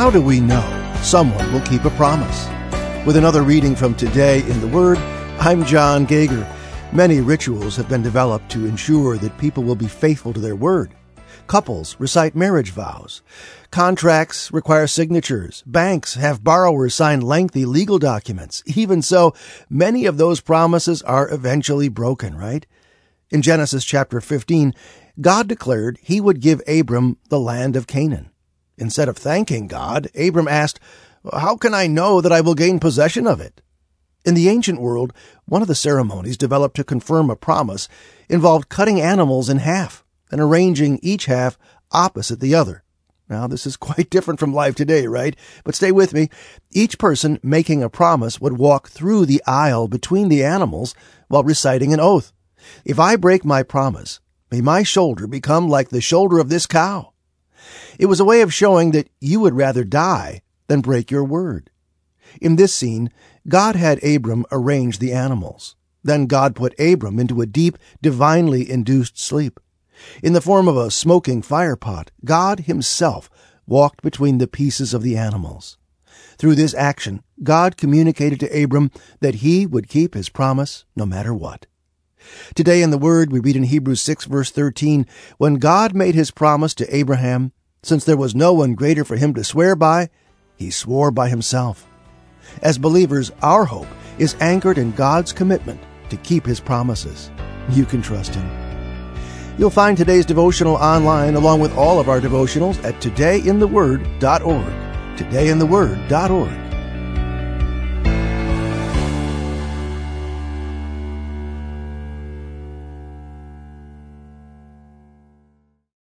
How do we know someone will keep a promise? With another reading from Today in the Word, I'm John Gager. Many rituals have been developed to ensure that people will be faithful to their word. Couples recite marriage vows. Contracts require signatures. Banks have borrowers sign lengthy legal documents. Even so, many of those promises are eventually broken, right? In Genesis chapter 15, God declared he would give Abram the land of Canaan. Instead of thanking God, Abram asked, How can I know that I will gain possession of it? In the ancient world, one of the ceremonies developed to confirm a promise involved cutting animals in half and arranging each half opposite the other. Now, this is quite different from life today, right? But stay with me. Each person making a promise would walk through the aisle between the animals while reciting an oath. If I break my promise, may my shoulder become like the shoulder of this cow. It was a way of showing that you would rather die than break your word. In this scene, God had Abram arrange the animals. Then God put Abram into a deep, divinely induced sleep. In the form of a smoking firepot, God Himself walked between the pieces of the animals. Through this action, God communicated to Abram that he would keep his promise no matter what. Today in the Word, we read in Hebrews 6, verse 13, When God made his promise to Abraham, since there was no one greater for him to swear by, he swore by himself. As believers, our hope is anchored in God's commitment to keep his promises. You can trust him. You'll find today's devotional online along with all of our devotionals at todayintheword.org. Todayintheword.org.